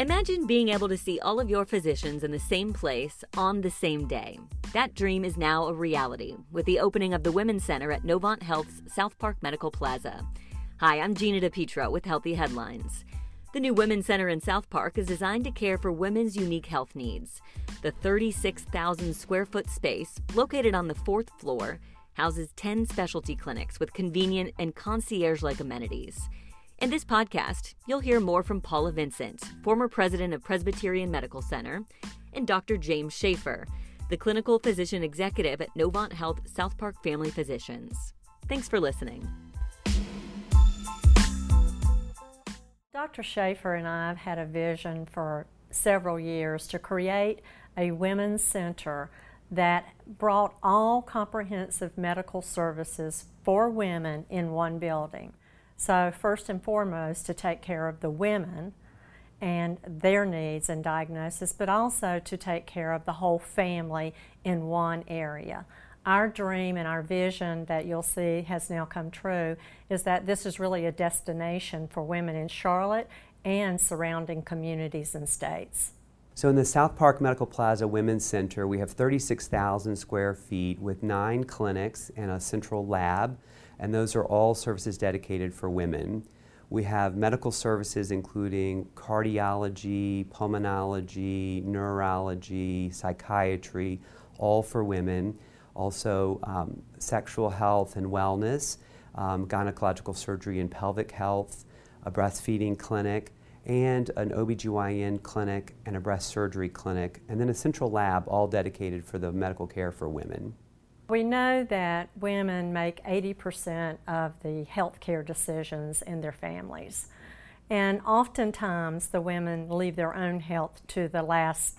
Imagine being able to see all of your physicians in the same place on the same day. That dream is now a reality with the opening of the Women's Center at Novant Health's South Park Medical Plaza. Hi, I'm Gina DePietro with Healthy Headlines. The new Women's Center in South Park is designed to care for women's unique health needs. The 36,000 square foot space, located on the fourth floor, houses 10 specialty clinics with convenient and concierge like amenities. In this podcast, you'll hear more from Paula Vincent, former president of Presbyterian Medical Center, and Dr. James Schaefer, the clinical physician executive at Novant Health South Park Family Physicians. Thanks for listening. Dr. Schaefer and I have had a vision for several years to create a women's center that brought all comprehensive medical services for women in one building. So, first and foremost, to take care of the women and their needs and diagnosis, but also to take care of the whole family in one area. Our dream and our vision that you'll see has now come true is that this is really a destination for women in Charlotte and surrounding communities and states. So, in the South Park Medical Plaza Women's Center, we have 36,000 square feet with nine clinics and a central lab and those are all services dedicated for women. We have medical services including cardiology, pulmonology, neurology, psychiatry, all for women. Also, um, sexual health and wellness, um, gynecological surgery and pelvic health, a breastfeeding clinic, and an OBGYN clinic and a breast surgery clinic, and then a central lab all dedicated for the medical care for women. We know that women make 80% of the healthcare decisions in their families. And oftentimes the women leave their own health to the last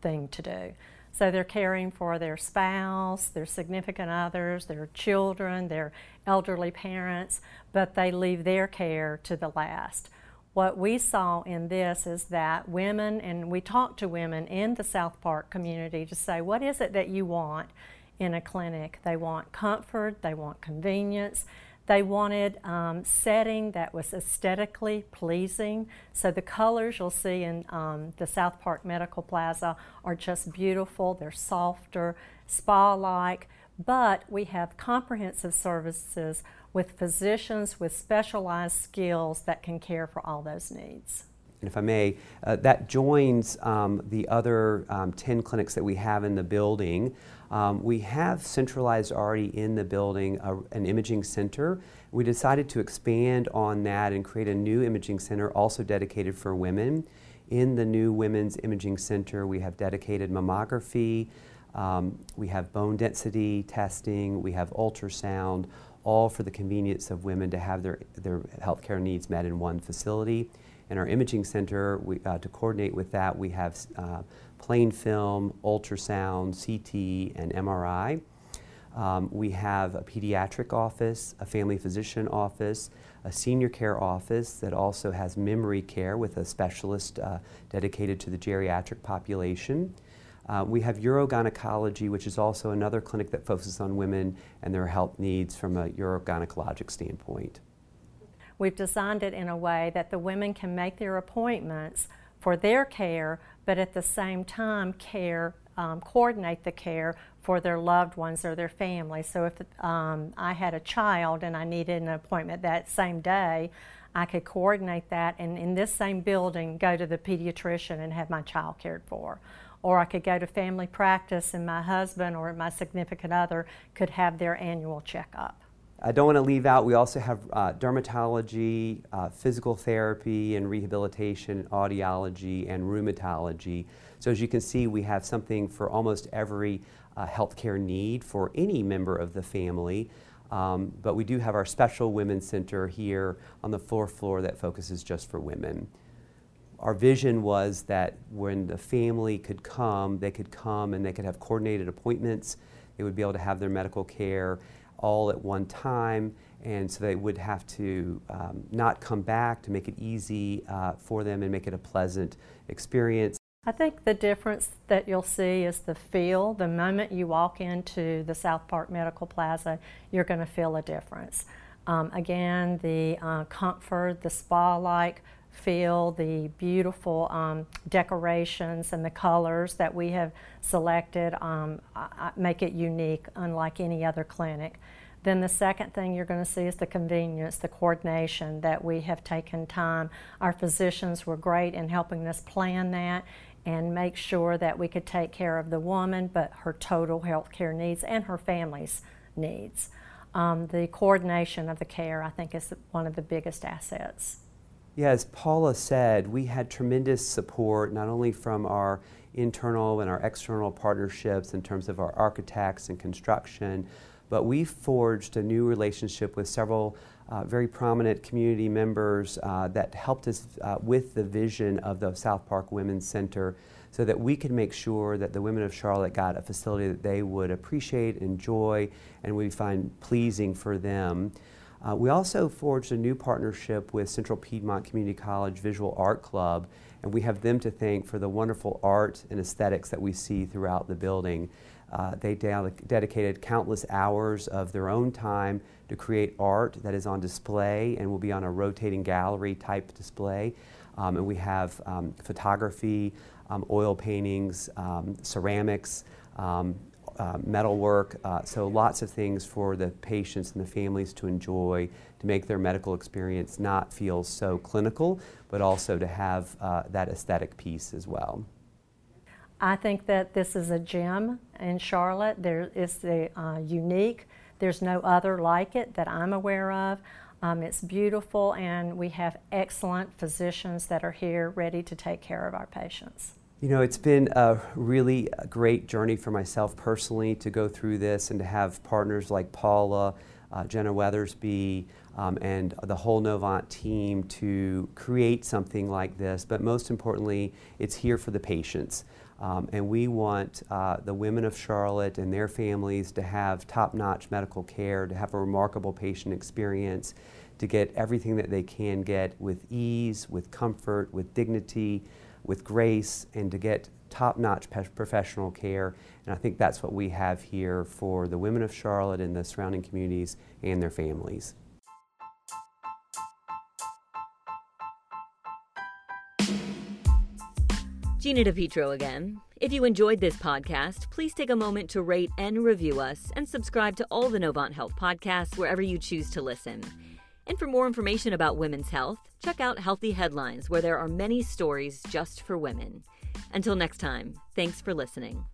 thing to do. So they're caring for their spouse, their significant others, their children, their elderly parents, but they leave their care to the last. What we saw in this is that women, and we talked to women in the South Park community to say, what is it that you want? in a clinic. They want comfort, they want convenience, they wanted um, setting that was aesthetically pleasing. So the colors you'll see in um, the South Park Medical Plaza are just beautiful. They're softer, spa-like, but we have comprehensive services with physicians with specialized skills that can care for all those needs. And if I may, uh, that joins um, the other um, 10 clinics that we have in the building. Um, we have centralized already in the building a, an imaging center. We decided to expand on that and create a new imaging center also dedicated for women. In the new Women's Imaging Center, we have dedicated mammography, um, we have bone density testing, we have ultrasound, all for the convenience of women to have their, their healthcare needs met in one facility. In our imaging center, we, uh, to coordinate with that, we have uh, plain film, ultrasound, CT, and MRI. Um, we have a pediatric office, a family physician office, a senior care office that also has memory care with a specialist uh, dedicated to the geriatric population. Uh, we have urogynecology, which is also another clinic that focuses on women and their health needs from a urogynecologic standpoint. We've designed it in a way that the women can make their appointments for their care, but at the same time care, um, coordinate the care for their loved ones or their family. So if um, I had a child and I needed an appointment that same day, I could coordinate that and in this same building go to the pediatrician and have my child cared for. Or I could go to family practice and my husband or my significant other could have their annual checkup. I don't want to leave out, we also have uh, dermatology, uh, physical therapy and rehabilitation, audiology, and rheumatology. So, as you can see, we have something for almost every uh, healthcare need for any member of the family. Um, but we do have our special women's center here on the fourth floor that focuses just for women. Our vision was that when the family could come, they could come and they could have coordinated appointments, they would be able to have their medical care all at one time, and so they would have to um, not come back to make it easy uh, for them and make it a pleasant experience. I think the difference that you'll see is the feel. The moment you walk into the South Park Medical Plaza, you're going to feel a difference. Um, again, the uh, comfort, the spa like feel, the beautiful um, decorations and the colors that we have selected um, make it unique, unlike any other clinic. Then the second thing you're going to see is the convenience, the coordination that we have taken time. Our physicians were great in helping us plan that and make sure that we could take care of the woman, but her total health care needs and her family's needs. Um, the coordination of the care, I think, is one of the biggest assets. Yeah, as Paula said, we had tremendous support not only from our internal and our external partnerships in terms of our architects and construction, but we forged a new relationship with several uh, very prominent community members uh, that helped us uh, with the vision of the South Park Women's Center so that we could make sure that the women of Charlotte got a facility that they would appreciate, enjoy, and we find pleasing for them. Uh, we also forged a new partnership with Central Piedmont Community College Visual Art Club, and we have them to thank for the wonderful art and aesthetics that we see throughout the building. Uh, they de- dedicated countless hours of their own time to create art that is on display and will be on a rotating gallery type display. Um, and we have um, photography, um, oil paintings, um, ceramics, um, uh, metalwork, uh, so lots of things for the patients and the families to enjoy to make their medical experience not feel so clinical, but also to have uh, that aesthetic piece as well. I think that this is a gem in Charlotte. There is the uh, unique. There's no other like it that I'm aware of. Um, it's beautiful, and we have excellent physicians that are here ready to take care of our patients. You know, it's been a really great journey for myself personally to go through this and to have partners like Paula, uh, Jenna Weathersby, um, and the whole Novant team to create something like this. But most importantly, it's here for the patients. Um, and we want uh, the women of Charlotte and their families to have top notch medical care, to have a remarkable patient experience, to get everything that they can get with ease, with comfort, with dignity, with grace, and to get top notch pe- professional care. And I think that's what we have here for the women of Charlotte and the surrounding communities and their families. Gina DiPietro again. If you enjoyed this podcast, please take a moment to rate and review us and subscribe to all the Novant Health podcasts wherever you choose to listen. And for more information about women's health, check out Healthy Headlines, where there are many stories just for women. Until next time, thanks for listening.